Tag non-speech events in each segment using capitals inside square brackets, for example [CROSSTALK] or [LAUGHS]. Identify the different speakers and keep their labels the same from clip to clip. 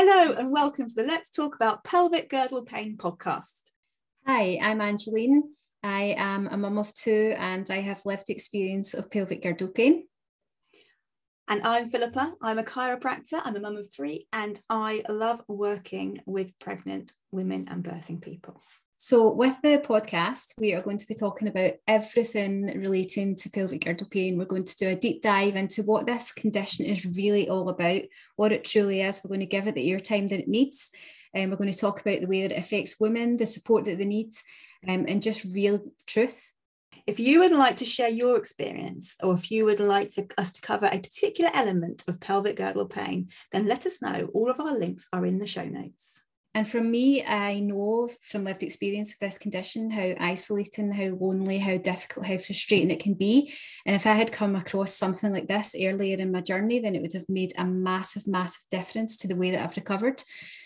Speaker 1: Hello, and welcome to the Let's Talk About Pelvic Girdle Pain podcast.
Speaker 2: Hi, I'm Angeline. I am a mum of two and I have lived experience of pelvic girdle pain.
Speaker 1: And I'm Philippa. I'm a chiropractor. I'm a mum of three, and I love working with pregnant women and birthing people.
Speaker 2: So, with the podcast, we are going to be talking about everything relating to pelvic girdle pain. We're going to do a deep dive into what this condition is really all about, what it truly is. We're going to give it the airtime that it needs. And we're going to talk about the way that it affects women, the support that they need, um, and just real truth.
Speaker 1: If you would like to share your experience, or if you would like to, us to cover a particular element of pelvic girdle pain, then let us know. All of our links are in the show notes.
Speaker 2: And for me, I know from lived experience of this condition how isolating, how lonely, how difficult, how frustrating it can be. And if I had come across something like this earlier in my journey, then it would have made a massive, massive difference to the way that I've recovered.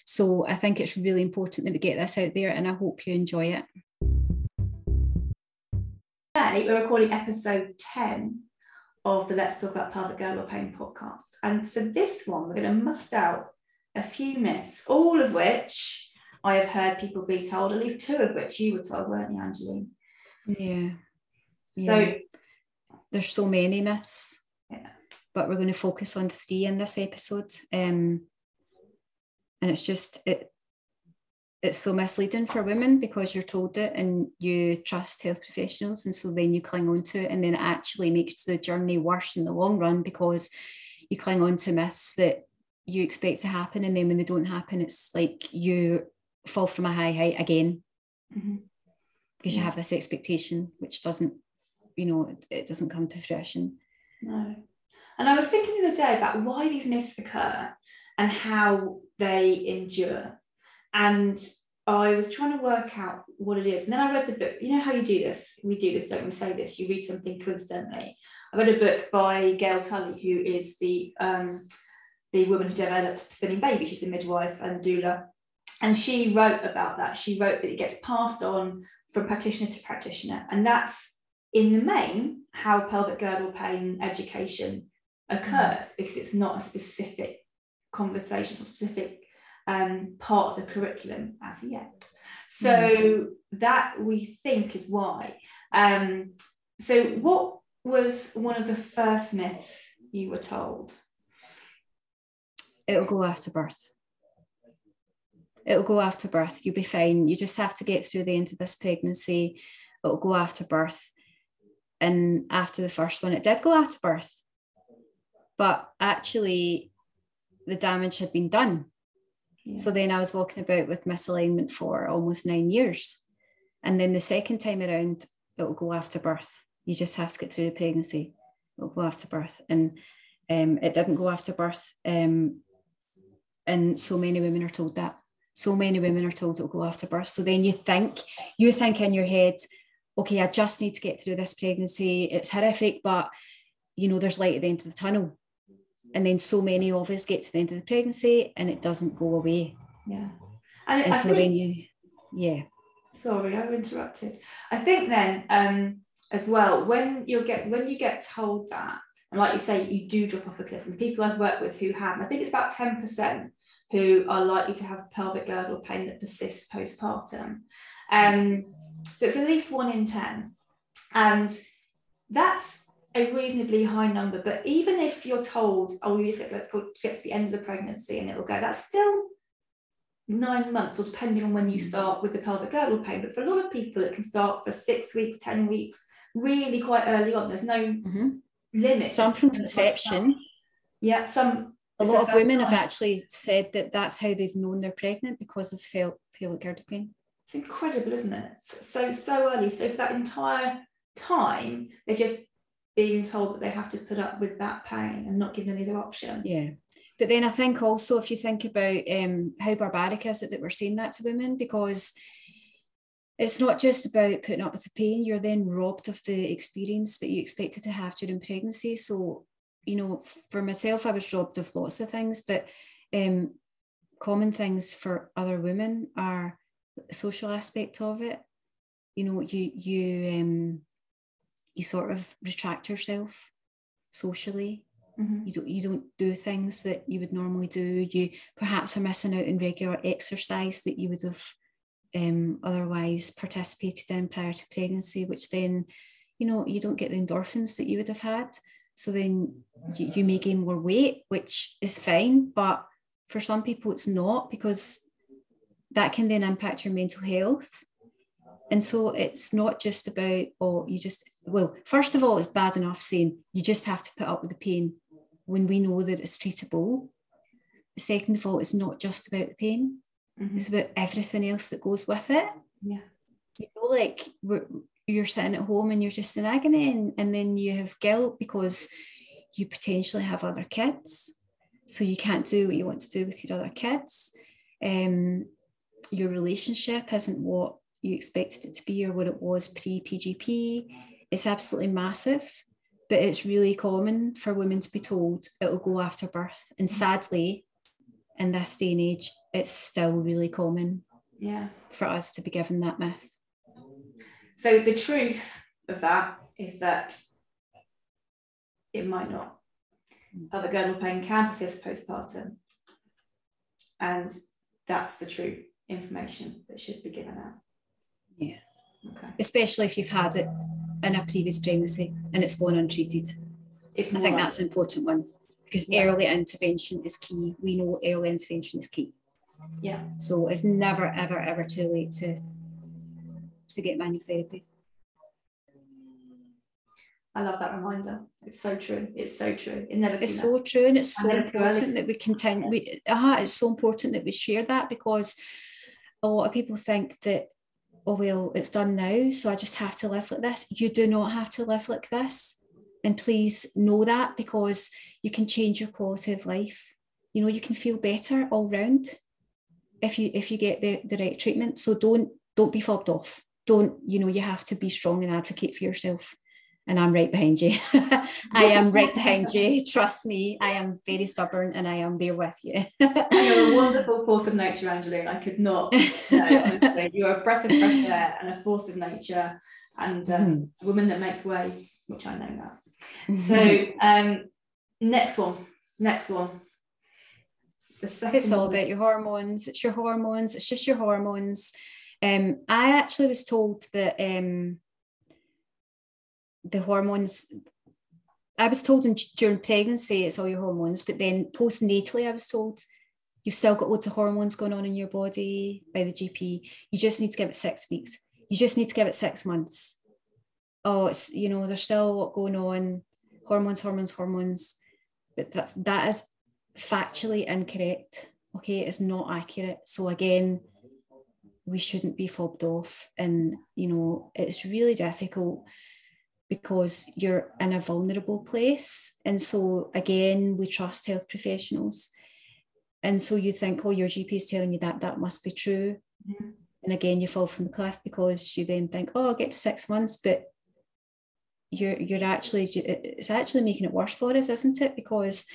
Speaker 2: So I think it's really important that we get this out there, and I hope you enjoy it.
Speaker 1: Today, we're recording episode 10 of the Let's Talk About Pelvic Girdle Pain podcast. And for this one, we're going to must out a few myths, all of which I have heard people be told, at least two of which you were told, weren't you, Angeline?
Speaker 2: Yeah.
Speaker 1: So
Speaker 2: yeah. there's so many myths.
Speaker 1: Yeah.
Speaker 2: But we're going to focus on three in this episode. Um, and it's just it it's so misleading for women because you're told it and you trust health professionals and so then you cling on to it and then it actually makes the journey worse in the long run because you cling on to myths that you expect to happen and then when they don't happen it's like you fall from a high height again
Speaker 1: mm-hmm.
Speaker 2: because yeah. you have this expectation which doesn't you know it, it doesn't come to fruition
Speaker 1: no and i was thinking the other day about why these myths occur and how they endure and I was trying to work out what it is. And then I read the book. You know how you do this? We do this, don't we say this? You read something coincidentally. I read a book by Gail Tully, who is the um, the woman who developed spinning baby. She's a midwife and doula. And she wrote about that. She wrote that it gets passed on from practitioner to practitioner. And that's in the main how pelvic girdle pain education occurs mm. because it's not a specific conversation, it's a specific um, part of the curriculum as yet. So mm. that we think is why. Um, so, what was one of the first myths you were told?
Speaker 2: It'll go after birth. It'll go after birth. You'll be fine. You just have to get through the end of this pregnancy. It'll go after birth. And after the first one, it did go after birth. But actually, the damage had been done. Yeah. So then I was walking about with misalignment for almost nine years. And then the second time around, it'll go after birth. You just have to get through the pregnancy. It'll go after birth. And um, it didn't go after birth. Um, and so many women are told that. So many women are told it'll go after birth. So then you think you think in your head okay i just need to get through this pregnancy. It's horrific but you know there's light at the end of the tunnel. And then so many of us get to the end of the pregnancy and it doesn't go away.
Speaker 1: Yeah.
Speaker 2: And, and so think, then you yeah.
Speaker 1: Sorry i've interrupted. I think then um as well when you get when you get told that and like you say, you do drop off a cliff. And the people I've worked with who have, I think it's about 10% who are likely to have pelvic girdle pain that persists postpartum. Um, so it's at least one in 10. And that's a reasonably high number. But even if you're told, oh, you just get, get to the end of the pregnancy and it'll go, that's still nine months or depending on when you start with the pelvic girdle pain. But for a lot of people, it can start for six weeks, 10 weeks, really quite early on. There's no mm-hmm limit.
Speaker 2: Some from conception.
Speaker 1: Yeah, some.
Speaker 2: A lot of women have actually said that that's how they've known they're pregnant because of pelvic girdle pain.
Speaker 1: It's incredible, isn't it? So so early. So for that entire time, they're just being told that they have to put up with that pain and not given any other option.
Speaker 2: Yeah. But then I think also if you think about um, how barbaric is it that we're saying that to women because it's not just about putting up with the pain, you're then robbed of the experience that you expected to have during pregnancy. So, you know, for myself, I was robbed of lots of things, but um, common things for other women are the social aspect of it. You know, you you um you sort of retract yourself socially. Mm-hmm. You don't you don't do things that you would normally do. You perhaps are missing out in regular exercise that you would have um, otherwise participated in prior to pregnancy, which then, you know, you don't get the endorphins that you would have had. So then you, you may gain more weight, which is fine. But for some people, it's not because that can then impact your mental health. And so it's not just about, oh, you just, well, first of all, it's bad enough saying you just have to put up with the pain when we know that it's treatable. Second of all, it's not just about the pain, mm-hmm. it's about everything else that goes with it.
Speaker 1: Yeah.
Speaker 2: You know, like you're sitting at home and you're just in agony, and, and then you have guilt because you potentially have other kids. So you can't do what you want to do with your other kids. Um, your relationship isn't what you expected it to be or what it was pre PGP. It's absolutely massive but it's really common for women to be told it'll go after birth. And sadly, in this day and age, it's still really common
Speaker 1: yeah.
Speaker 2: for us to be given that myth.
Speaker 1: So the truth of that is that it might not. Other girdle pain can persist postpartum. And that's the true information that should be given out.
Speaker 2: Yeah. Okay. Especially if you've had it in a previous pregnancy and it's gone untreated. It's I think that's an important one because yeah. early intervention is key. We know early intervention is key.
Speaker 1: Yeah.
Speaker 2: So it's never, ever, ever too late to to get manual therapy.
Speaker 1: I love that reminder. It's so true. It's so true. It never.
Speaker 2: It's so true, and it's so important that we continue. We, uh, it's so important that we share that because a lot of people think that oh well it's done now so i just have to live like this you do not have to live like this and please know that because you can change your quality of life you know you can feel better all round if you if you get the, the right treatment so don't don't be fobbed off don't you know you have to be strong and advocate for yourself and I'm right behind you. [LAUGHS] I am right behind you. [LAUGHS] Trust me, I am very stubborn and I am there with you.
Speaker 1: You're a [LAUGHS] wonderful force of nature, Angeline. I could not. No, You're a breath of fresh air and a force of nature and um, mm. a woman that makes waves, which I know that. Mm-hmm. So, um, next one. Next one.
Speaker 2: The second it's all about your hormones. It's your hormones. It's just your hormones. Um, I actually was told that um, the hormones I was told in, during pregnancy it's all your hormones, but then postnatally I was told you've still got loads of hormones going on in your body by the GP. You just need to give it six weeks. You just need to give it six months. Oh, it's you know there's still a lot going on, hormones, hormones, hormones, but that's that is factually incorrect. Okay, it's not accurate. So again, we shouldn't be fobbed off, and you know it's really difficult because you're in a vulnerable place. And so, again, we trust health professionals. And so you think, oh, your GP is telling you that, that must be true. Mm-hmm. And again, you fall from the cliff because you then think, oh, I'll get to six months, but you're you're actually it's actually making it worse for us, isn't it? Because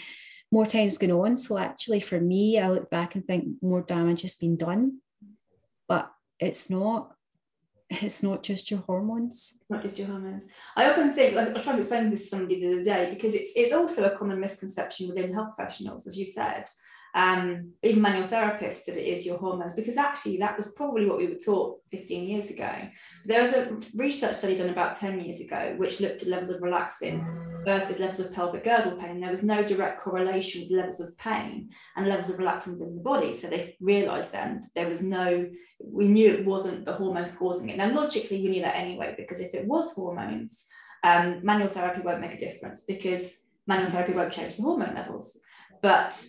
Speaker 2: more time's going on. So actually, for me, I look back and think more damage has been done, but it's not it's not just your hormones.
Speaker 1: Not just your hormones. I often think, I was trying to explain this to somebody the other day, because it's, it's also a common misconception within health professionals, as you said, um, even manual therapists, that it is your hormones, because actually that was probably what we were taught 15 years ago. There was a research study done about 10 years ago, which looked at levels of relaxin versus levels of pelvic girdle pain. There was no direct correlation with levels of pain and levels of relaxin within the body. So they realized then there was no, we knew it wasn't the hormones causing it. Now, logically, we knew that anyway, because if it was hormones, um, manual therapy won't make a difference because manual therapy won't change the hormone levels. But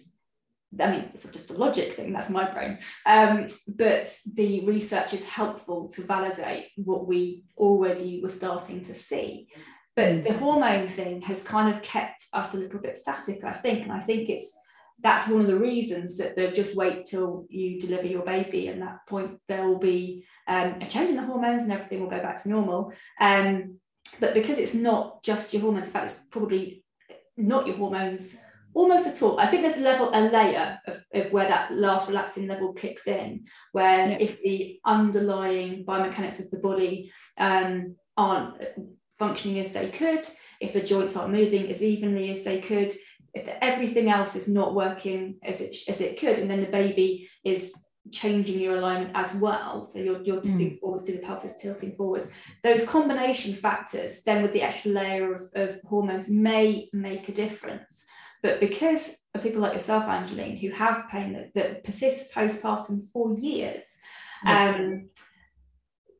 Speaker 1: I mean, it's just a logic thing, that's my brain. Um, but the research is helpful to validate what we already were starting to see. But the hormone thing has kind of kept us a little bit static, I think. And I think it's that's one of the reasons that they'll just wait till you deliver your baby. And that point, there will be um, a change in the hormones and everything will go back to normal. Um, but because it's not just your hormones, in fact, it's probably not your hormones almost at all. I think there's a level, a layer of, of where that last relaxin level kicks in, where yeah. if the underlying biomechanics of the body um, aren't functioning as they could, if the joints aren't moving as evenly as they could, if everything else is not working as it as it could, and then the baby is changing your alignment as well. So you're, you're tipping mm. forwards to the pelvis tilting forwards. Those combination factors, then with the extra layer of, of hormones, may make a difference. But because of people like yourself, Angeline, who have pain that, that persists postpartum for years, yes. um,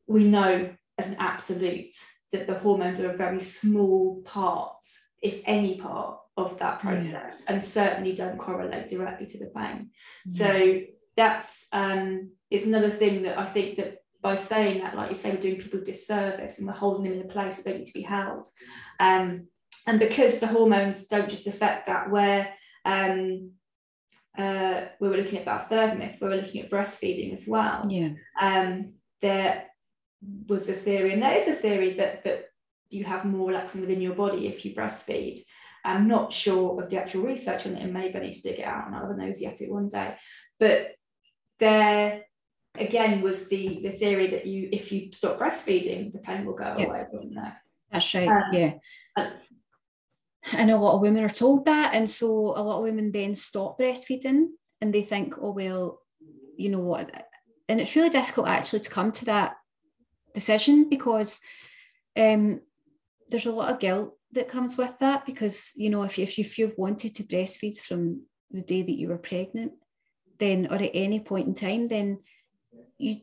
Speaker 1: we know as an absolute that the hormones are a very small part, if any part, of that process, yeah. and certainly don't correlate directly to the pain. So that's um, it's another thing that I think that by saying that, like you say, we're doing people a disservice and we're holding them in a place that they need to be held. Um, and because the hormones don't just affect that, where um, uh, we were looking at that third myth, we were looking at breastfeeding as well.
Speaker 2: Yeah.
Speaker 1: Um, there was a theory, and there is a theory that that you have more relaxin within your body if you breastfeed. I'm not sure of the actual research on it, and maybe I need to dig it out and I'll have a nosy at it one day. But there again was the the theory that you if you stop breastfeeding the pain will go away wasn't there
Speaker 2: that's right um, yeah and a lot of women are told that. And so a lot of women then stop breastfeeding and they think oh well you know what? And it's really difficult actually to come to that decision because um, there's a lot of guilt that comes with that because you know if, you, if you've wanted to breastfeed from the day that you were pregnant then or at any point in time, then you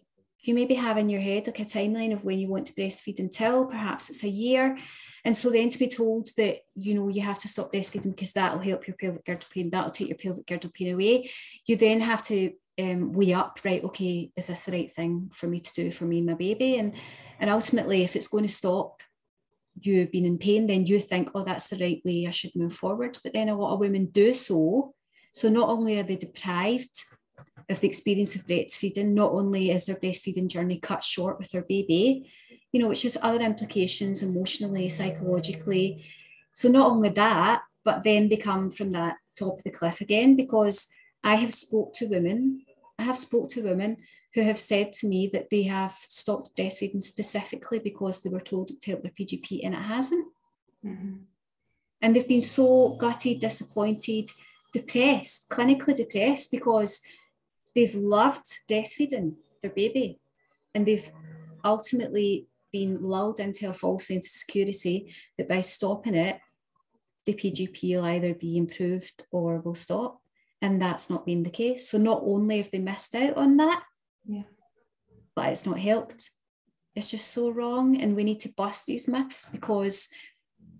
Speaker 2: you maybe have in your head like a timeline of when you want to breastfeed until perhaps it's a year. And so then to be told that, you know, you have to stop breastfeeding because that'll help your pelvic girdle pain, that'll take your pelvic girdle pain away. You then have to um, weigh up, right, okay, is this the right thing for me to do for me and my baby? And and ultimately, if it's going to stop you being in pain, then you think, oh, that's the right way, I should move forward. But then a lot of women do so so not only are they deprived of the experience of breastfeeding, not only is their breastfeeding journey cut short with their baby, you know, which has other implications emotionally, psychologically. So not only that, but then they come from that top of the cliff again because I have spoke to women, I have spoke to women who have said to me that they have stopped breastfeeding specifically because they were told to help their PGP and it hasn't. Mm-hmm. And they've been so gutted, disappointed, depressed, clinically depressed, because they've loved breastfeeding their baby and they've ultimately been lulled into a false sense of security that by stopping it, the PGP will either be improved or will stop. And that's not been the case. So not only have they missed out on that,
Speaker 1: yeah.
Speaker 2: but it's not helped. It's just so wrong. And we need to bust these myths because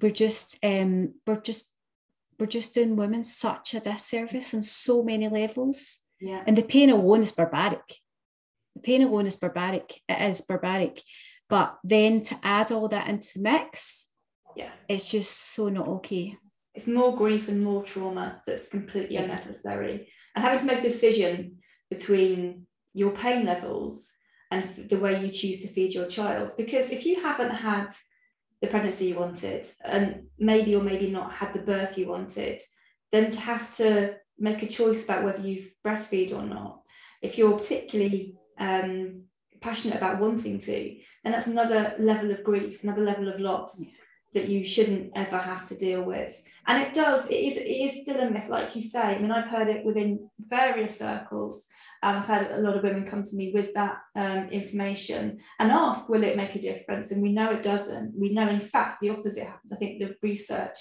Speaker 2: we're just um, we're just we're just doing women such a disservice on so many levels.
Speaker 1: Yeah.
Speaker 2: And the pain alone is barbaric. The pain alone is barbaric. It is barbaric. But then to add all that into the mix,
Speaker 1: yeah,
Speaker 2: it's just so not okay.
Speaker 1: It's more grief and more trauma that's completely unnecessary. And having to make a decision between your pain levels and the way you choose to feed your child. Because if you haven't had the pregnancy you wanted and maybe or maybe not had the birth you wanted then to have to make a choice about whether you've breastfeed or not if you're particularly um, passionate about wanting to then that's another level of grief another level of loss yeah. that you shouldn't ever have to deal with and it does it is it is still a myth like you say i mean i've heard it within various circles um, I've had a lot of women come to me with that um, information and ask, will it make a difference? And we know it doesn't. We know, in fact, the opposite happens. I think the research,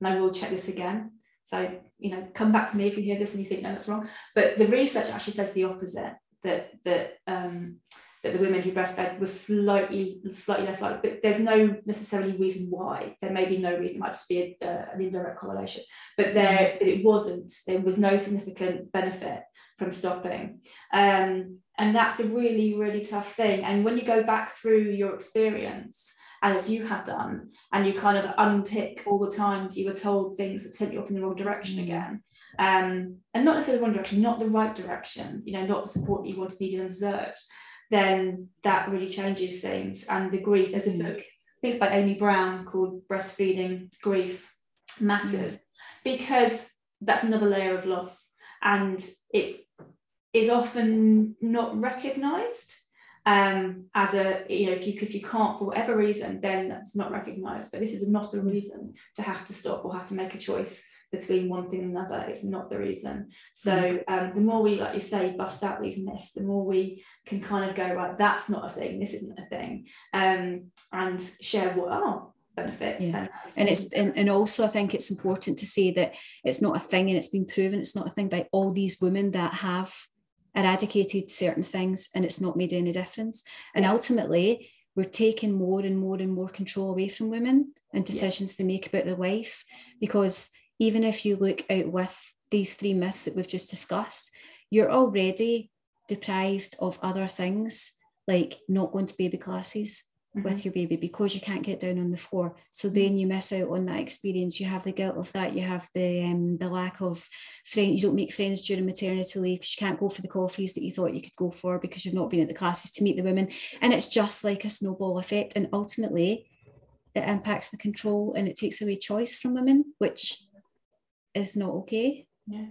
Speaker 1: and I will check this again. So, you know, come back to me if you hear this and you think, no, that's wrong. But the research actually says the opposite, that, that, um, that the women who breastfed were slightly, slightly less likely, but there's no necessarily reason why. There may be no reason, it might just be a, uh, an indirect correlation, but there, it wasn't, there was no significant benefit from stopping. Um, and that's a really, really tough thing. And when you go back through your experience, as you have done, and you kind of unpick all the times you were told things that sent you off in the wrong direction mm. again, um, and not necessarily the wrong direction, not the right direction, you know, not the support that you wanted, needed, and deserved, then that really changes things. And the grief, there's a mm. book, I think it's by Amy Brown called Breastfeeding Grief Matters, mm. because that's another layer of loss. And it is often not recognized um, as a you know if you if you can't for whatever reason then that's not recognized but this is not a reason to have to stop or have to make a choice between one thing and another. It's not the reason. So mm. um, the more we, like you say, bust out these myths, the more we can kind of go, right, that's not a thing, this isn't a thing, um, and share what are benefits.
Speaker 2: Yeah. And it's and, and also I think it's important to say that it's not a thing and it's been proven it's not a thing by all these women that have eradicated certain things and it's not made any difference. And yeah. ultimately we're taking more and more and more control away from women and decisions yeah. they make about their life. Because even if you look out with these three myths that we've just discussed, you're already deprived of other things like not going to baby classes, mm-hmm. with your baby because you can't get down on the floor. So mm-hmm. then you miss out on that experience. You have the guilt of that. You have the um, the lack of friends. You don't make friends during maternity leave because you can't go for the coffees that you thought you could go for because you've not been at the classes to meet the women. And it's just like a snowball effect. And ultimately, it impacts the control and it takes away choice from women, which is not okay.
Speaker 1: Yeah.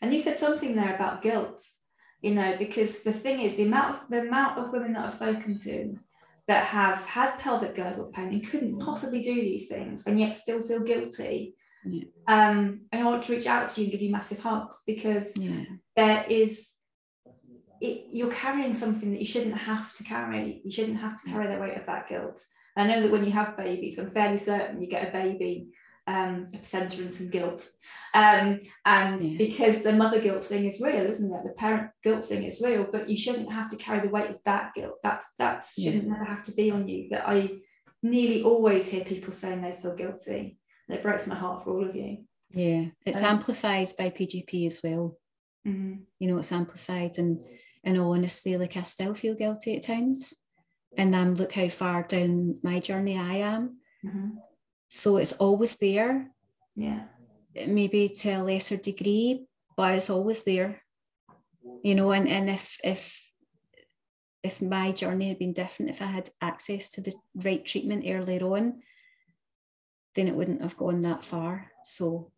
Speaker 1: And you said something there about guilt, you know, because the thing is the amount of the amount of women that I've spoken to that have had pelvic girdle pain and couldn't possibly do these things and yet still feel guilty. Yeah. Um, and I want to reach out to you and give you massive hugs because yeah. there is it, you're carrying something that you shouldn't have to carry. You shouldn't have to carry the weight of that guilt. I know that when you have babies, I'm fairly certain you get a baby um, a placenta and some guilt. Um, and yeah. because the mother guilt thing is real, isn't it? The parent guilt thing is real, but you shouldn't have to carry the weight of that guilt. That's that shouldn't yeah. never have to be on you. But I nearly always hear people saying they feel guilty. And it breaks my heart for all of you.
Speaker 2: Yeah, it's um, amplified by PGP as well. Mm-hmm. You know, it's amplified, and and honestly, like I still feel guilty at times. And um, look how far down my journey I am. Mm-hmm so it's always there.
Speaker 1: Yeah.
Speaker 2: Maybe to a lesser degree, but it's always there. You know, and, and if if if my journey had been different, if I had access to the right treatment earlier on, then it wouldn't have gone that far. So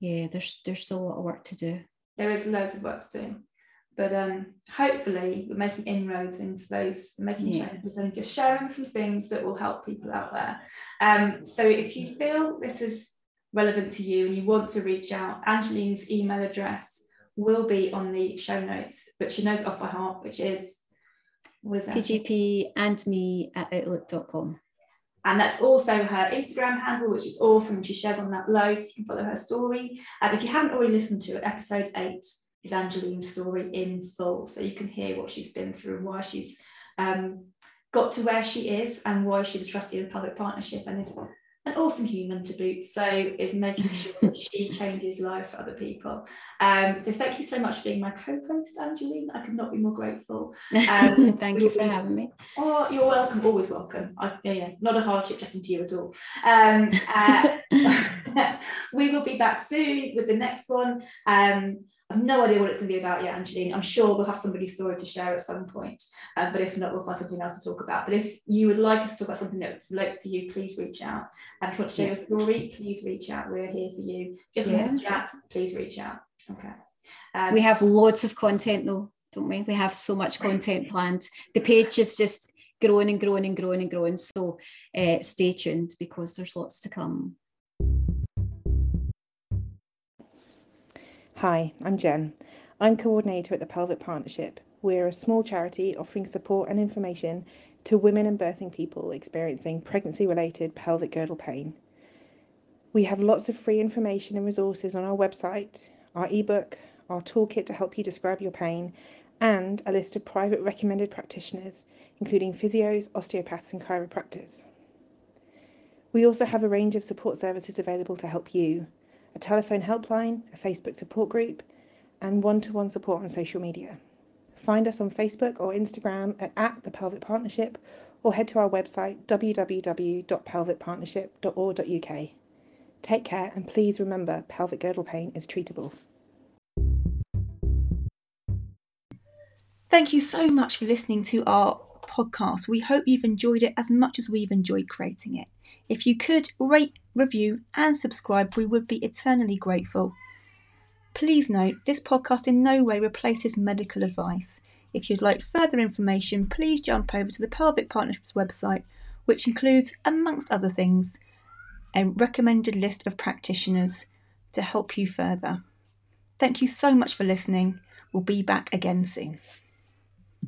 Speaker 2: yeah, there's there's still a lot of work to do.
Speaker 1: There is loads of work to do but um, hopefully we're making inroads into those making yeah. changes and just sharing some things that will help people out there um, so if you feel this is relevant to you and you want to reach out angeline's email address will be on the show notes but she knows off by heart which is
Speaker 2: was pgp and me at outlook.com
Speaker 1: and that's also her Instagram handle, which is awesome. And she shares on that low, so you can follow her story. And if you haven't already listened to it, episode eight is Angeline's story in full. So you can hear what she's been through and why she's um, got to where she is and why she's a trustee of the Pelvic Partnership and is an awesome human to boot. So is making sure that [LAUGHS] she changes lives for other people. Um, so thank you so much for being my co-host, Angeline. I could not be more grateful.
Speaker 2: Um, [LAUGHS] thank you for having me.
Speaker 1: Oh, you're welcome. Always welcome. I, know, not a hardship chatting to you at all. Um, uh, [LAUGHS] we will be back soon with the next one. I've no idea what it's going to be about yet, Angeline. I'm sure we'll have somebody's story to share at some point, uh, but if not, we'll find something else to talk about. But if you would like us to talk about something that relates to you, please reach out. And if you want to share your story, please reach out. We're here for you. Just yeah. want to chat, please reach out. Okay.
Speaker 2: Um, we have loads of content though, don't we? We have so much content planned. The page is just growing and growing and growing and growing. So uh, stay tuned because there's lots to come.
Speaker 3: Hi, I'm Jen. I'm coordinator at the Pelvic Partnership. We're a small charity offering support and information to women and birthing people experiencing pregnancy related pelvic girdle pain. We have lots of free information and resources on our website, our ebook, our toolkit to help you describe your pain, and a list of private recommended practitioners, including physios, osteopaths, and chiropractors. We also have a range of support services available to help you a telephone helpline, a Facebook support group, and one to one support on social media. Find us on Facebook or Instagram at, at the Pelvic Partnership or head to our website www.pelvicpartnership.org.uk. Take care and please remember pelvic girdle pain is treatable.
Speaker 4: Thank you so much for listening to our podcast. We hope you've enjoyed it as much as we've enjoyed creating it. If you could rate, review, and subscribe, we would be eternally grateful. Please note, this podcast in no way replaces medical advice. If you'd like further information, please jump over to the Pelvic Partnerships website, which includes, amongst other things, a recommended list of practitioners
Speaker 1: to help you further. Thank you so much for listening. We'll be back again soon.